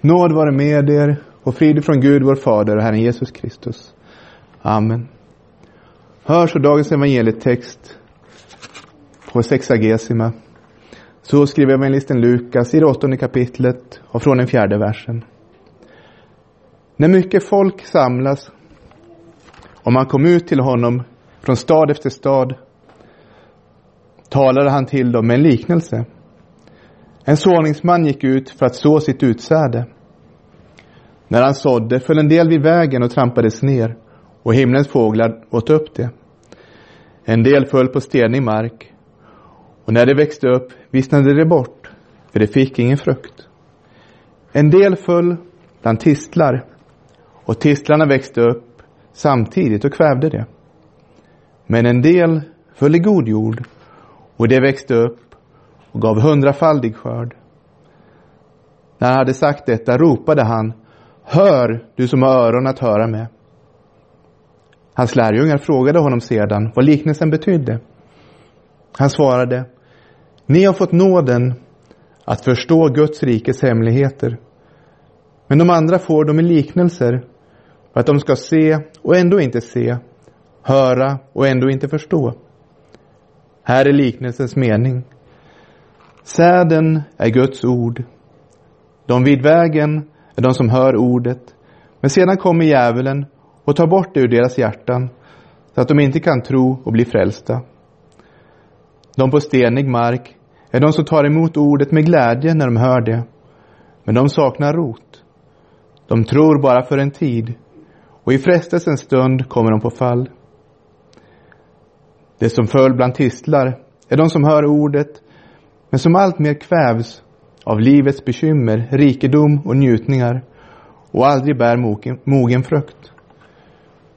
Nåd vare med er och frid från Gud vår Fader och Herren Jesus Kristus. Amen. Hör så dagens evangelietext på sexagesima. Så skriver evangelisten Lukas i det åttonde kapitlet och från den fjärde versen. När mycket folk samlas och man kom ut till honom från stad efter stad talade han till dem med en liknelse. En såningsman gick ut för att så sitt utsäde. När han sådde föll en del vid vägen och trampades ner och himlens fåglar åt upp det. En del föll på stenig mark och när det växte upp vissnade det bort för det fick ingen frukt. En del föll bland tistlar och tistlarna växte upp samtidigt och kvävde det. Men en del föll i god jord och det växte upp och gav hundrafaldig skörd. När han hade sagt detta ropade han Hör, du som har öron att höra med. Hans lärjungar frågade honom sedan vad liknelsen betydde. Han svarade Ni har fått nåden att förstå Guds rikes hemligheter. Men de andra får dem i liknelser för att de ska se och ändå inte se, höra och ändå inte förstå. Här är liknelsens mening. Säden är Guds ord. De vid vägen är de som hör ordet. Men sedan kommer djävulen och tar bort det ur deras hjärtan så att de inte kan tro och bli frälsta. De på stenig mark är de som tar emot ordet med glädje när de hör det. Men de saknar rot. De tror bara för en tid och i frestelsens stund kommer de på fall. Det som föll bland tistlar är de som hör ordet men som alltmer kvävs av livets bekymmer, rikedom och njutningar och aldrig bär mogen, frukt.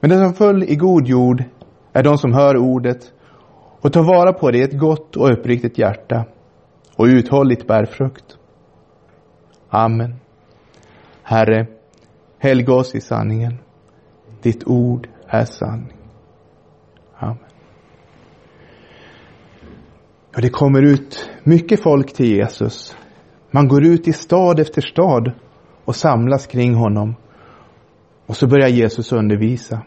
Men den som föll i god jord är de som hör ordet och tar vara på det i ett gott och uppriktigt hjärta och uthålligt bär frukt. Amen. Herre, helga oss i sanningen. Ditt ord är sanning. Ja, det kommer ut mycket folk till Jesus. Man går ut i stad efter stad och samlas kring honom. Och så börjar Jesus undervisa.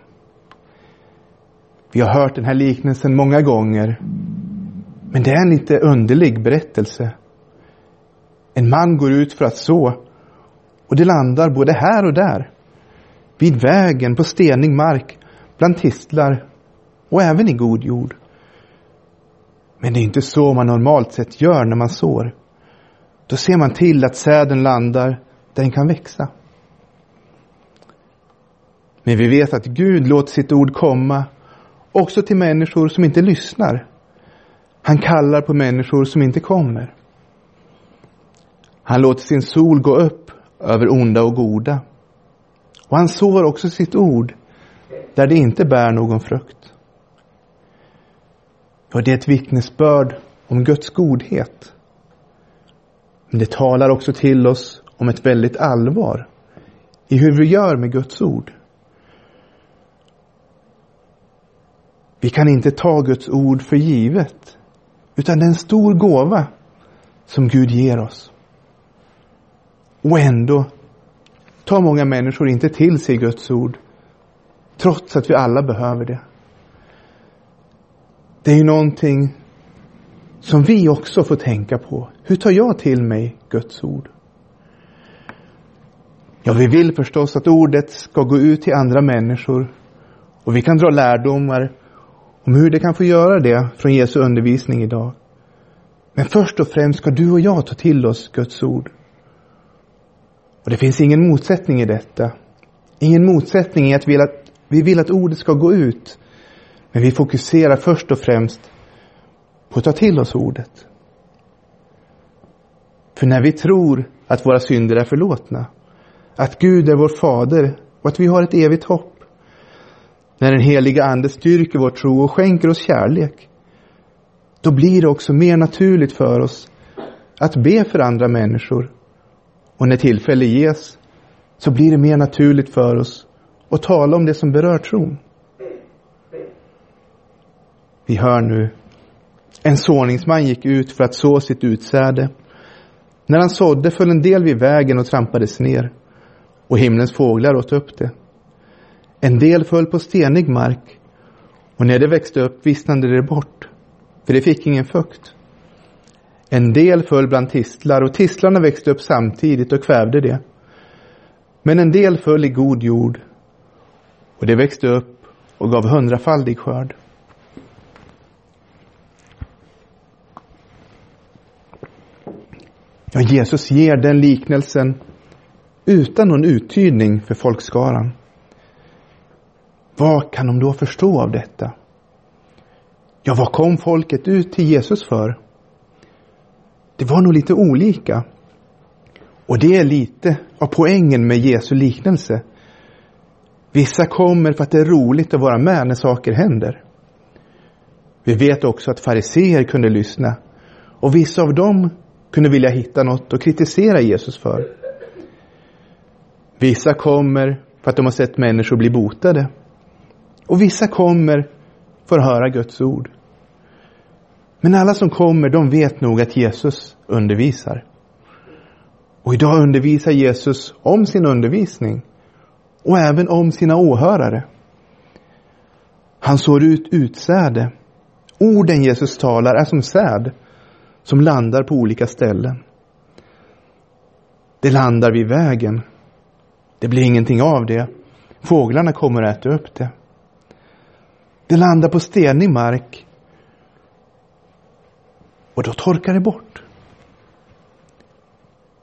Vi har hört den här liknelsen många gånger. Men det är en lite underlig berättelse. En man går ut för att så. Och det landar både här och där. Vid vägen, på stenig mark, bland tistlar och även i god jord. Men det är inte så man normalt sett gör när man sår. Då ser man till att säden landar där den kan växa. Men vi vet att Gud låter sitt ord komma också till människor som inte lyssnar. Han kallar på människor som inte kommer. Han låter sin sol gå upp över onda och goda. Och han sår också sitt ord där det inte bär någon frukt. Ja, det är ett vittnesbörd om Guds godhet. Men det talar också till oss om ett väldigt allvar i hur vi gör med Guds ord. Vi kan inte ta Guds ord för givet, utan det är en stor gåva som Gud ger oss. Och ändå tar många människor inte till sig Guds ord, trots att vi alla behöver det. Det är ju någonting som vi också får tänka på. Hur tar jag till mig Guds ord? Ja, vi vill förstås att ordet ska gå ut till andra människor och vi kan dra lärdomar om hur det kan få göra det från Jesu undervisning idag. Men först och främst ska du och jag ta till oss Guds ord. Och det finns ingen motsättning i detta. Ingen motsättning i att vi vill att, vi vill att ordet ska gå ut. Men vi fokuserar först och främst på att ta till oss ordet. För när vi tror att våra synder är förlåtna, att Gud är vår fader och att vi har ett evigt hopp, när den heliga Ande styrker vår tro och skänker oss kärlek, då blir det också mer naturligt för oss att be för andra människor. Och när tillfälle ges så blir det mer naturligt för oss att tala om det som berör tron. Vi hör nu. En såningsman gick ut för att så sitt utsäde. När han sådde föll en del vid vägen och trampades ner och himlens fåglar åt upp det. En del föll på stenig mark och när det växte upp vissnade det bort, för det fick ingen fukt. En del föll bland tistlar och tistlarna växte upp samtidigt och kvävde det. Men en del föll i god jord och det växte upp och gav hundrafaldig skörd. Ja, Jesus ger den liknelsen utan någon uttydning för folkskaran. Vad kan de då förstå av detta? Ja, vad kom folket ut till Jesus för? Det var nog lite olika. Och det är lite av poängen med Jesu liknelse. Vissa kommer för att det är roligt att vara med när saker händer. Vi vet också att fariseer kunde lyssna och vissa av dem kunde vilja hitta något att kritisera Jesus för. Vissa kommer för att de har sett människor bli botade. Och vissa kommer för att höra Guds ord. Men alla som kommer, de vet nog att Jesus undervisar. Och idag undervisar Jesus om sin undervisning och även om sina åhörare. Han sår ut utsäde. Orden Jesus talar är som säd som landar på olika ställen. Det landar vid vägen. Det blir ingenting av det. Fåglarna kommer att äta upp det. Det landar på stenig mark. Och då torkar det bort.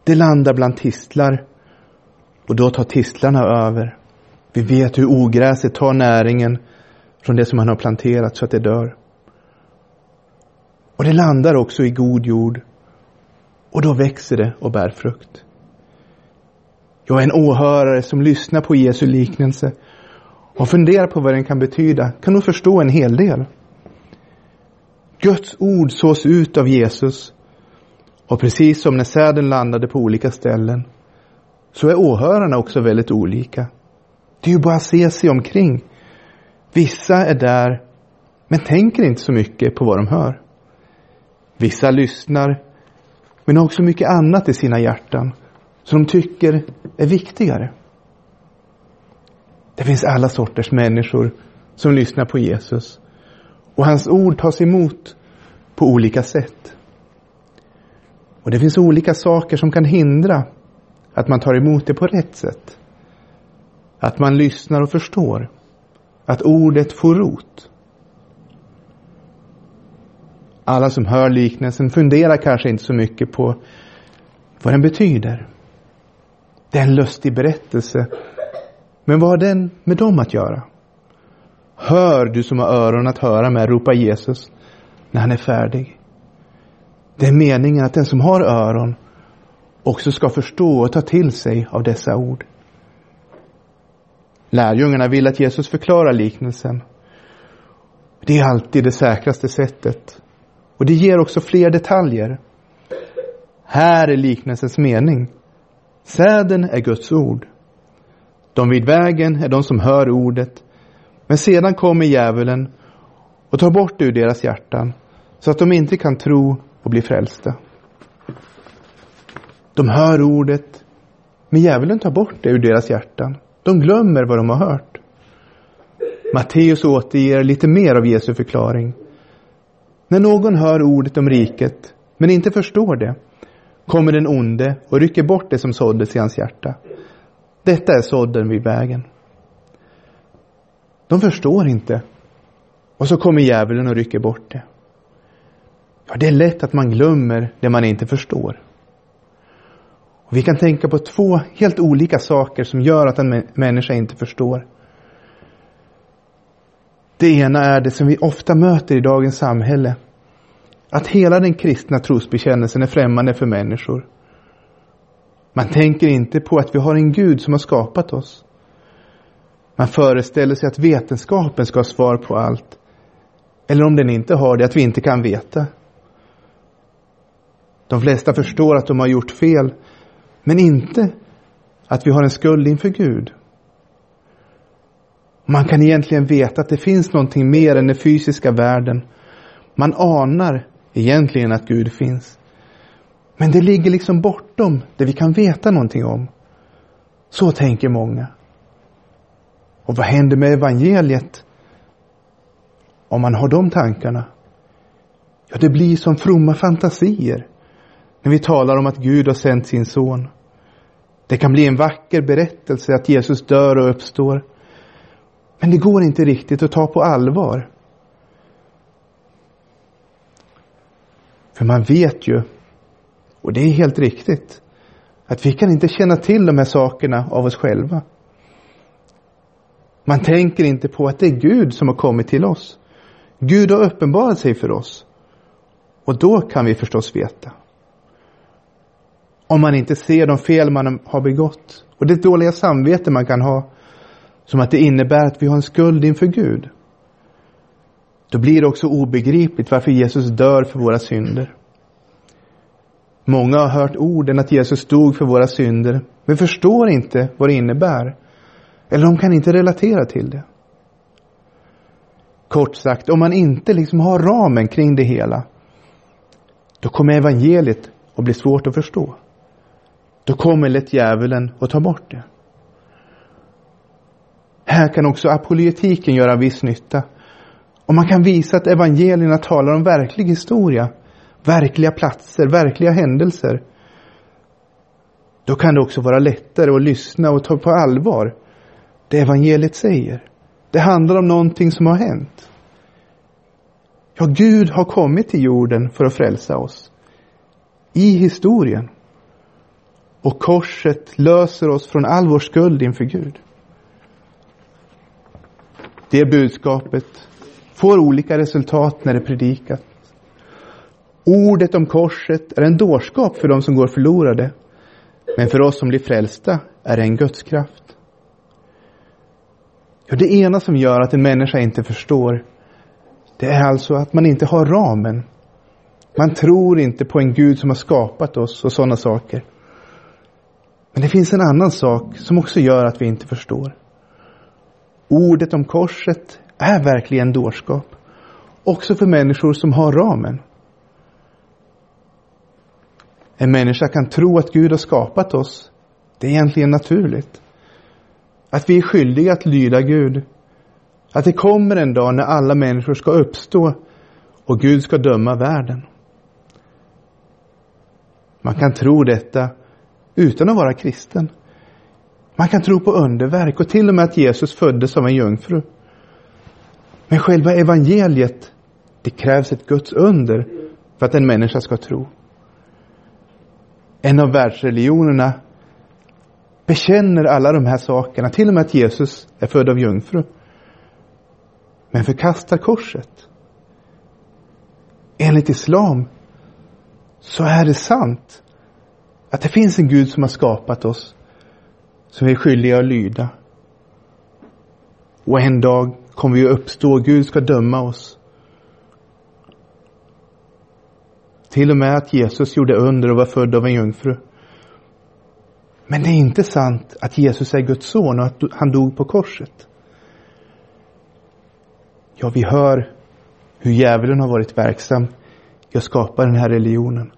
Det landar bland tistlar. Och då tar tistlarna över. Vi vet hur ogräset tar näringen från det som man har planterat så att det dör. Och det landar också i god jord. Och då växer det och bär frukt. Jag är en åhörare som lyssnar på Jesu liknelse och funderar på vad den kan betyda, kan nog förstå en hel del. Guds ord sås ut av Jesus och precis som när säden landade på olika ställen så är åhörarna också väldigt olika. Det är ju bara att se sig omkring. Vissa är där men tänker inte så mycket på vad de hör. Vissa lyssnar, men har också mycket annat i sina hjärtan som de tycker är viktigare. Det finns alla sorters människor som lyssnar på Jesus. Och hans ord tas emot på olika sätt. Och det finns olika saker som kan hindra att man tar emot det på rätt sätt. Att man lyssnar och förstår. Att ordet får rot. Alla som hör liknelsen funderar kanske inte så mycket på vad den betyder. Det är en lustig berättelse. Men vad har den med dem att göra? Hör du som har öron att höra med, ropa Jesus när han är färdig. Det är meningen att den som har öron också ska förstå och ta till sig av dessa ord. Lärjungarna vill att Jesus förklarar liknelsen. Det är alltid det säkraste sättet och det ger också fler detaljer. Här är liknelsens mening. Säden är Guds ord. De vid vägen är de som hör ordet. Men sedan kommer djävulen och tar bort det ur deras hjärtan så att de inte kan tro och bli frälsta. De hör ordet, men djävulen tar bort det ur deras hjärtan. De glömmer vad de har hört. Matteus återger lite mer av Jesu förklaring. När någon hör ordet om riket, men inte förstår det, kommer den onde och rycker bort det som såddes i hans hjärta. Detta är sådden vid vägen. De förstår inte. Och så kommer djävulen och rycker bort det. Ja, det är lätt att man glömmer det man inte förstår. Och vi kan tänka på två helt olika saker som gör att en människa inte förstår. Det ena är det som vi ofta möter i dagens samhälle. Att hela den kristna trosbekännelsen är främmande för människor. Man tänker inte på att vi har en Gud som har skapat oss. Man föreställer sig att vetenskapen ska ha svar på allt. Eller om den inte har det, att vi inte kan veta. De flesta förstår att de har gjort fel, men inte att vi har en skuld inför Gud. Man kan egentligen veta att det finns någonting mer än den fysiska världen. Man anar egentligen att Gud finns. Men det ligger liksom bortom det vi kan veta någonting om. Så tänker många. Och vad händer med evangeliet om man har de tankarna? Ja, det blir som fromma fantasier när vi talar om att Gud har sänt sin son. Det kan bli en vacker berättelse att Jesus dör och uppstår. Men det går inte riktigt att ta på allvar. För man vet ju, och det är helt riktigt, att vi kan inte känna till de här sakerna av oss själva. Man tänker inte på att det är Gud som har kommit till oss. Gud har uppenbarat sig för oss. Och då kan vi förstås veta. Om man inte ser de fel man har begått och det dåliga samvete man kan ha som att det innebär att vi har en skuld inför Gud. Då blir det också obegripligt varför Jesus dör för våra synder. Många har hört orden att Jesus dog för våra synder, men förstår inte vad det innebär. Eller de kan inte relatera till det. Kort sagt, om man inte liksom har ramen kring det hela, då kommer evangeliet att bli svårt att förstå. Då kommer lätt djävulen att ta bort det. Här kan också apologetiken göra viss nytta. Och man kan visa att evangelierna talar om verklig historia, verkliga platser, verkliga händelser. Då kan det också vara lättare att lyssna och ta på allvar det evangeliet säger. Det handlar om någonting som har hänt. Ja, Gud har kommit till jorden för att frälsa oss. I historien. Och korset löser oss från all vår skuld inför Gud. Det budskapet får olika resultat när det predikas. Ordet om korset är en dårskap för de som går förlorade. Men för oss som blir frälsta är det en gudskraft. Ja, det ena som gör att en människa inte förstår, det är alltså att man inte har ramen. Man tror inte på en Gud som har skapat oss och sådana saker. Men det finns en annan sak som också gör att vi inte förstår. Ordet om korset är verkligen dårskap. Också för människor som har ramen. En människa kan tro att Gud har skapat oss. Det är egentligen naturligt. Att vi är skyldiga att lyda Gud. Att det kommer en dag när alla människor ska uppstå och Gud ska döma världen. Man kan tro detta utan att vara kristen. Man kan tro på underverk och till och med att Jesus föddes av en jungfru. Men själva evangeliet, det krävs ett Guds under för att en människa ska tro. En av världsreligionerna bekänner alla de här sakerna, till och med att Jesus är född av jungfru. Men förkastar korset. Enligt islam så är det sant att det finns en Gud som har skapat oss som vi är skyldiga att lyda. Och en dag kommer vi att uppstå Gud ska döma oss. Till och med att Jesus gjorde under och var född av en jungfru. Men det är inte sant att Jesus är Guds son och att han dog på korset. Ja, vi hör hur djävulen har varit verksam i att skapa den här religionen.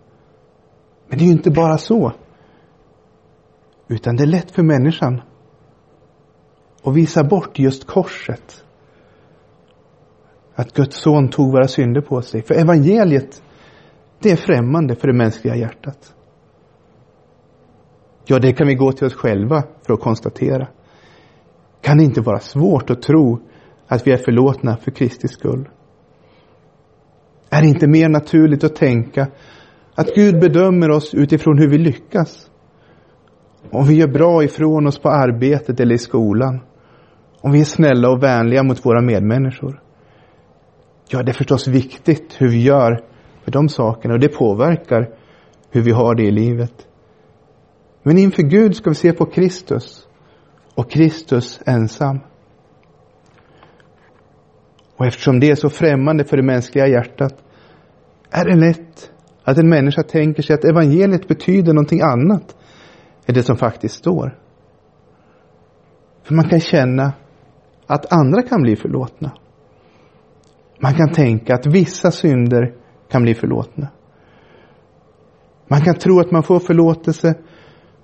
Men det är ju inte bara så. Utan det är lätt för människan att visa bort just korset. Att Guds son tog våra synder på sig. För evangeliet, det är främmande för det mänskliga hjärtat. Ja, det kan vi gå till oss själva för att konstatera. Kan det inte vara svårt att tro att vi är förlåtna för Kristi skull? Är det inte mer naturligt att tänka att Gud bedömer oss utifrån hur vi lyckas? Om vi gör bra ifrån oss på arbetet eller i skolan? Om vi är snälla och vänliga mot våra medmänniskor? Ja, det är förstås viktigt hur vi gör för de sakerna och det påverkar hur vi har det i livet. Men inför Gud ska vi se på Kristus och Kristus ensam. Och eftersom det är så främmande för det mänskliga hjärtat är det lätt att en människa tänker sig att evangeliet betyder någonting annat är det som faktiskt står. För man kan känna att andra kan bli förlåtna. Man kan tänka att vissa synder kan bli förlåtna. Man kan tro att man får förlåtelse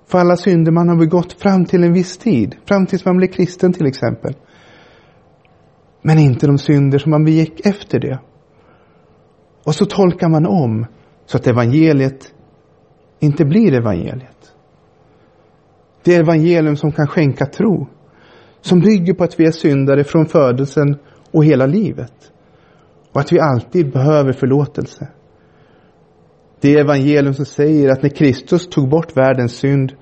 för alla synder man har begått fram till en viss tid. Fram tills man blir kristen till exempel. Men inte de synder som man begick efter det. Och så tolkar man om så att evangeliet inte blir evangeliet. Det evangelium som kan skänka tro. Som bygger på att vi är syndare från födelsen och hela livet. Och att vi alltid behöver förlåtelse. Det evangelium som säger att när Kristus tog bort världens synd,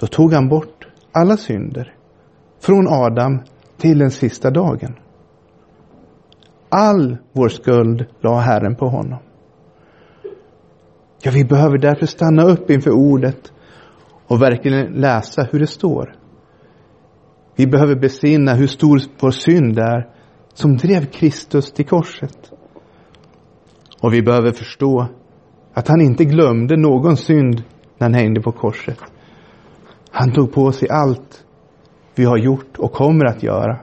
då tog han bort alla synder. Från Adam till den sista dagen. All vår skuld la Herren på honom. Ja, vi behöver därför stanna upp inför ordet och verkligen läsa hur det står. Vi behöver besinna hur stor vår synd är som drev Kristus till korset. Och vi behöver förstå att han inte glömde någon synd när han hängde på korset. Han tog på sig allt vi har gjort och kommer att göra.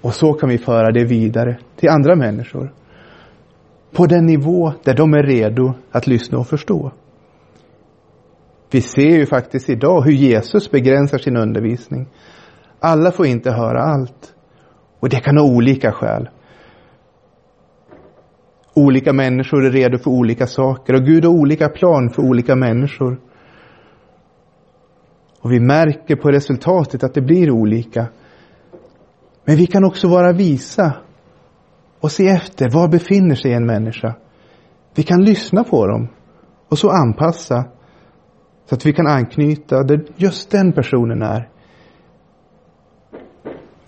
Och så kan vi föra det vidare till andra människor. På den nivå där de är redo att lyssna och förstå. Vi ser ju faktiskt idag hur Jesus begränsar sin undervisning. Alla får inte höra allt. Och det kan ha olika skäl. Olika människor är redo för olika saker och Gud har olika plan för olika människor. Och vi märker på resultatet att det blir olika. Men vi kan också vara visa och se efter var befinner sig en människa. Vi kan lyssna på dem och så anpassa så att vi kan anknyta där just den personen är.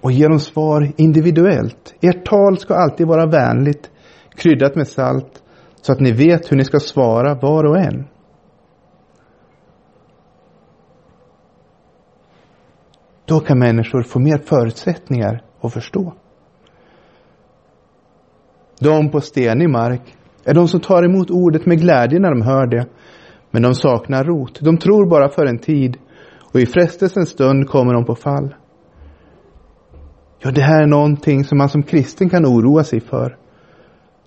Och ge dem svar individuellt. Ert tal ska alltid vara vänligt, kryddat med salt, så att ni vet hur ni ska svara var och en. Då kan människor få mer förutsättningar att förstå. De på stenig mark är de som tar emot ordet med glädje när de hör det. Men de saknar rot. De tror bara för en tid och i frestelsens stund kommer de på fall. Ja, det här är någonting som man som kristen kan oroa sig för.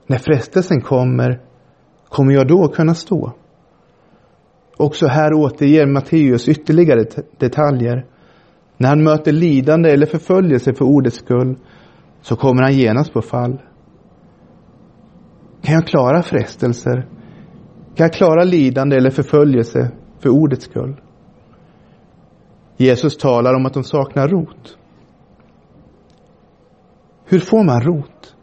När frestelsen kommer, kommer jag då kunna stå? Också här återger Matteus ytterligare detaljer. När han möter lidande eller förföljelse för ordets skull så kommer han genast på fall. Kan jag klara frestelser? Kan jag klara lidande eller förföljelse för ordets skull? Jesus talar om att de saknar rot. Hur får man rot?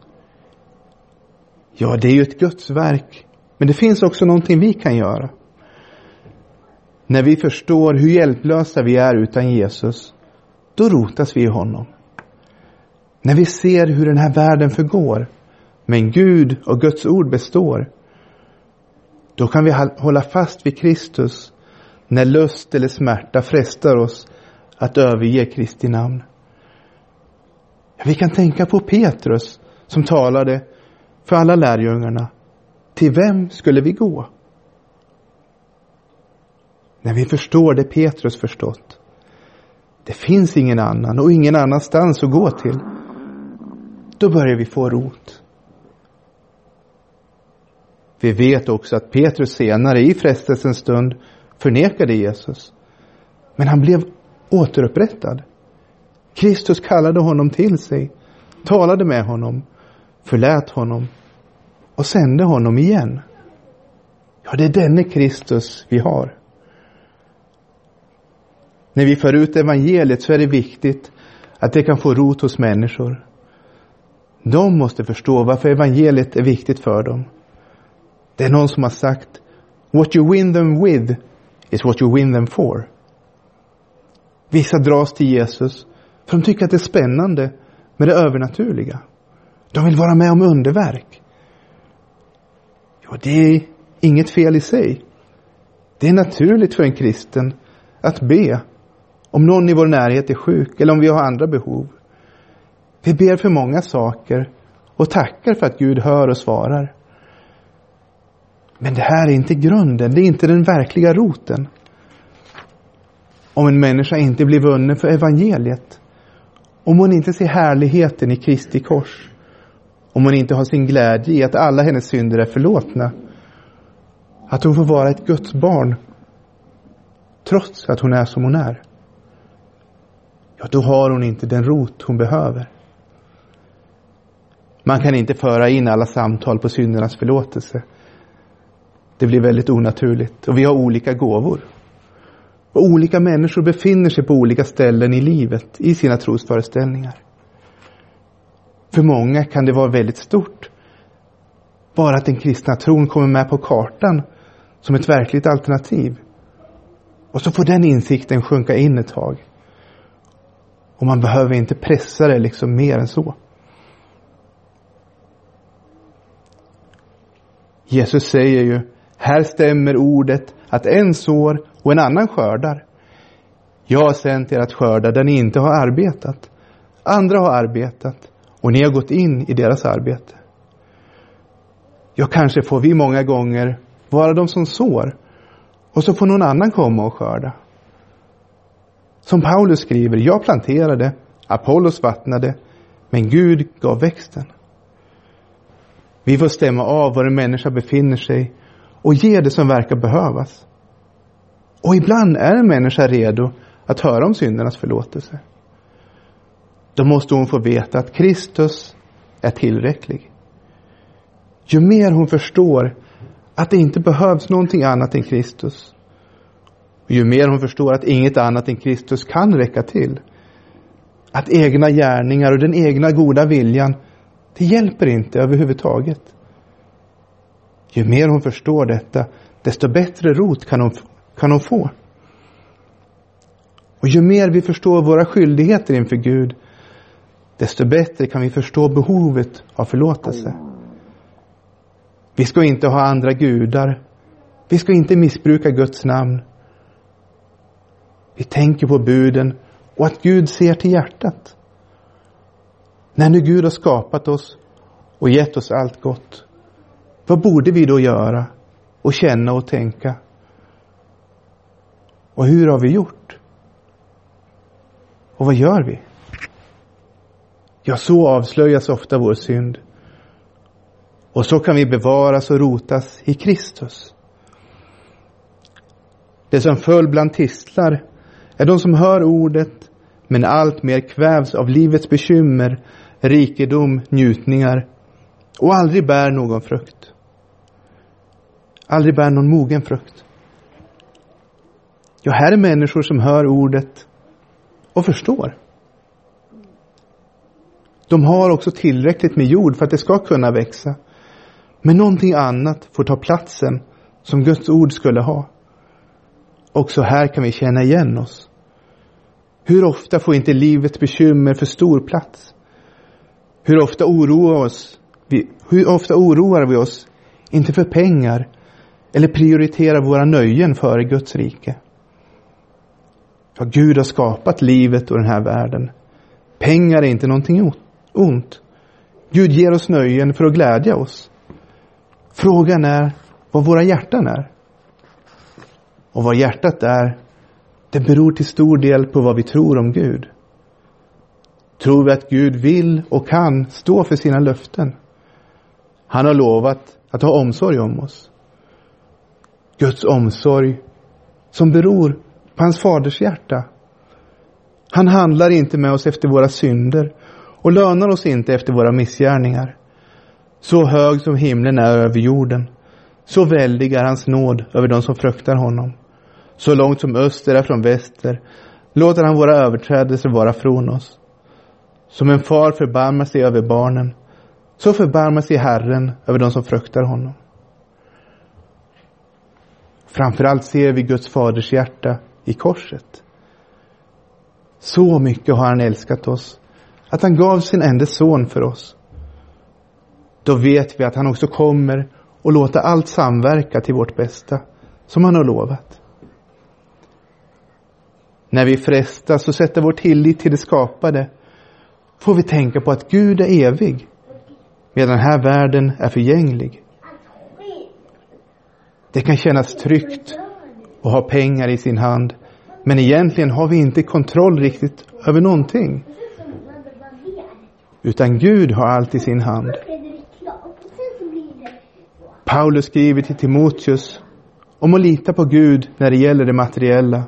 Ja, det är ju ett Guds verk. Men det finns också någonting vi kan göra. När vi förstår hur hjälplösa vi är utan Jesus, då rotas vi i honom. När vi ser hur den här världen förgår, men Gud och Guds ord består, då kan vi hålla fast vid Kristus när lust eller smärta frestar oss att överge Kristi namn. Vi kan tänka på Petrus som talade för alla lärjungarna. Till vem skulle vi gå? När vi förstår det Petrus förstått. Det finns ingen annan och ingen annanstans att gå till. Då börjar vi få rot. Vi vet också att Petrus senare i frestelsens stund förnekade Jesus. Men han blev återupprättad. Kristus kallade honom till sig, talade med honom, förlät honom och sände honom igen. Ja, det är denne Kristus vi har. När vi för ut evangeliet så är det viktigt att det kan få rot hos människor. De måste förstå varför evangeliet är viktigt för dem. Det är någon som har sagt What you win them with is what you win them for. Vissa dras till Jesus för de tycker att det är spännande med det övernaturliga. De vill vara med om underverk. Ja, det är inget fel i sig. Det är naturligt för en kristen att be om någon i vår närhet är sjuk eller om vi har andra behov. Vi ber för många saker och tackar för att Gud hör och svarar. Men det här är inte grunden, det är inte den verkliga roten. Om en människa inte blir vunnen för evangeliet, om hon inte ser härligheten i Kristi kors, om hon inte har sin glädje i att alla hennes synder är förlåtna. Att hon får vara ett Guds barn trots att hon är som hon är. Ja, då har hon inte den rot hon behöver. Man kan inte föra in alla samtal på syndernas förlåtelse. Det blir väldigt onaturligt och vi har olika gåvor. Och olika människor befinner sig på olika ställen i livet i sina trosföreställningar. För många kan det vara väldigt stort. Bara att den kristna tron kommer med på kartan som ett verkligt alternativ. Och så får den insikten sjunka in ett tag. Och man behöver inte pressa det liksom mer än så. Jesus säger ju, här stämmer ordet att en sår och en annan skördar. Jag har sänt er att skörda där ni inte har arbetat. Andra har arbetat och ni har gått in i deras arbete. Ja, kanske får vi många gånger vara de som sår och så får någon annan komma och skörda. Som Paulus skriver, jag planterade, Apollos vattnade, men Gud gav växten. Vi får stämma av var en människa befinner sig och ge det som verkar behövas. Och ibland är en människa redo att höra om syndernas förlåtelse. Då måste hon få veta att Kristus är tillräcklig. Ju mer hon förstår att det inte behövs någonting annat än Kristus. Och ju mer hon förstår att inget annat än Kristus kan räcka till. Att egna gärningar och den egna goda viljan, det hjälper inte överhuvudtaget. Ju mer hon förstår detta, desto bättre rot kan hon, kan hon få. Och ju mer vi förstår våra skyldigheter inför Gud, desto bättre kan vi förstå behovet av förlåtelse. Vi ska inte ha andra gudar. Vi ska inte missbruka Guds namn. Vi tänker på buden och att Gud ser till hjärtat. När nu Gud har skapat oss och gett oss allt gott, vad borde vi då göra och känna och tänka? Och hur har vi gjort? Och vad gör vi? Ja, så avslöjas ofta vår synd. Och så kan vi bevaras och rotas i Kristus. Det som föll bland tistlar är de som hör ordet men allt mer kvävs av livets bekymmer, rikedom, njutningar och aldrig bär någon frukt. Aldrig bär någon mogen frukt. Ja, här är människor som hör ordet och förstår. De har också tillräckligt med jord för att det ska kunna växa. Men någonting annat får ta platsen som Guds ord skulle ha. Också här kan vi känna igen oss. Hur ofta får inte livets bekymmer för stor plats? Hur ofta oroar, oss, vi, hur ofta oroar vi oss, inte för pengar, eller prioriterar våra nöjen före Guds rike? Ja, Gud har skapat livet och den här världen. Pengar är inte någonting ont. Gud ger oss nöjen för att glädja oss. Frågan är vad våra hjärtan är. Och vad hjärtat är, det beror till stor del på vad vi tror om Gud. Tror vi att Gud vill och kan stå för sina löften? Han har lovat att ha omsorg om oss. Guds omsorg som beror på hans faders hjärta. Han handlar inte med oss efter våra synder och lönar oss inte efter våra missgärningar. Så hög som himlen är över jorden, så väldig är hans nåd över de som fruktar honom. Så långt som öster är från väster låter han våra överträdelser vara från oss. Som en far förbarmar sig över barnen, så förbarmar sig Herren över de som fruktar honom. Framförallt ser vi Guds faders hjärta i korset. Så mycket har han älskat oss att han gav sin enda son för oss då vet vi att han också kommer och låta allt samverka till vårt bästa, som han har lovat. När vi frestas och sätter vår tillit till det skapade får vi tänka på att Gud är evig, medan den här världen är förgänglig. Det kan kännas tryggt att ha pengar i sin hand, men egentligen har vi inte kontroll riktigt över någonting. Utan Gud har allt i sin hand. Paulus skriver till Timoteus om att lita på Gud när det gäller det materiella.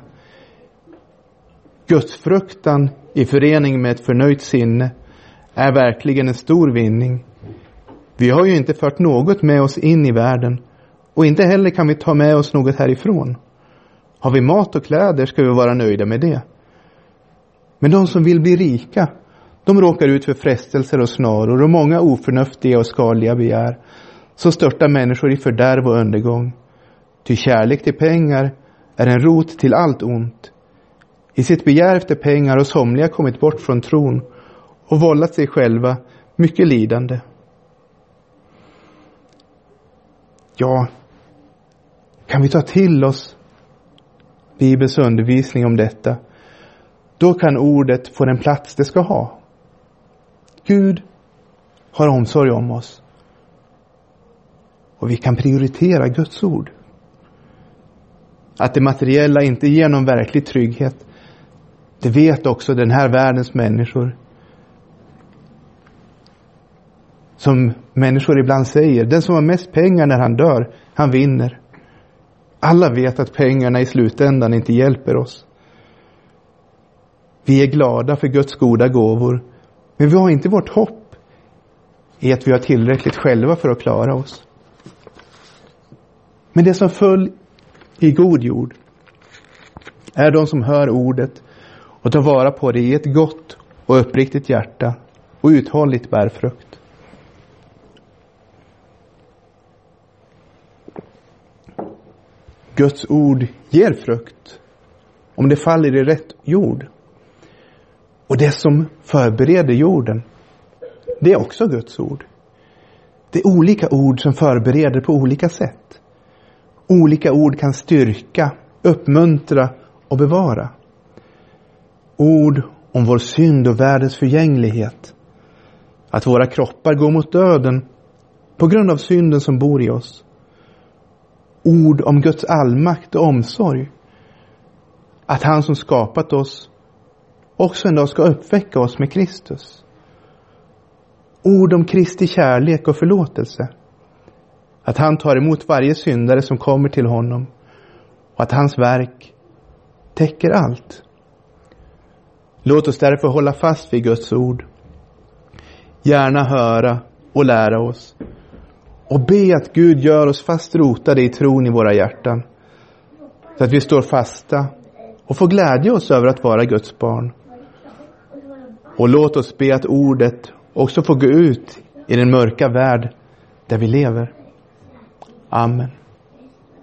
Gudsfruktan i förening med ett förnöjt sinne är verkligen en stor vinning. Vi har ju inte fört något med oss in i världen och inte heller kan vi ta med oss något härifrån. Har vi mat och kläder ska vi vara nöjda med det. Men de som vill bli rika, de råkar ut för frestelser och snaror och många oförnuftiga och skadliga begär som störtar människor i fördärv och undergång. Ty kärlek till pengar är en rot till allt ont. I sitt begär efter pengar har somliga kommit bort från tron och vållat sig själva mycket lidande. Ja, kan vi ta till oss Bibelns undervisning om detta, då kan ordet få den plats det ska ha. Gud har omsorg om oss. Och vi kan prioritera Guds ord. Att det materiella inte ger någon verklig trygghet, det vet också den här världens människor. Som människor ibland säger, den som har mest pengar när han dör, han vinner. Alla vet att pengarna i slutändan inte hjälper oss. Vi är glada för Guds goda gåvor, men vi har inte vårt hopp i att vi har tillräckligt själva för att klara oss. Men det som föll i god jord är de som hör ordet och tar vara på det i ett gott och uppriktigt hjärta och uthålligt bär frukt. Guds ord ger frukt om det faller i rätt jord. Och det som förbereder jorden, det är också Guds ord. Det är olika ord som förbereder på olika sätt. Olika ord kan styrka, uppmuntra och bevara. Ord om vår synd och världens förgänglighet. Att våra kroppar går mot döden på grund av synden som bor i oss ord om Guds allmakt och omsorg. Att han som skapat oss också en dag ska uppväcka oss med Kristus. Ord om Kristi kärlek och förlåtelse. Att han tar emot varje syndare som kommer till honom och att hans verk täcker allt. Låt oss därför hålla fast vid Guds ord. Gärna höra och lära oss och be att Gud gör oss fast rotade i tron i våra hjärtan. Så att vi står fasta och får glädja oss över att vara Guds barn. Och låt oss be att ordet också får gå ut i den mörka värld där vi lever. Amen.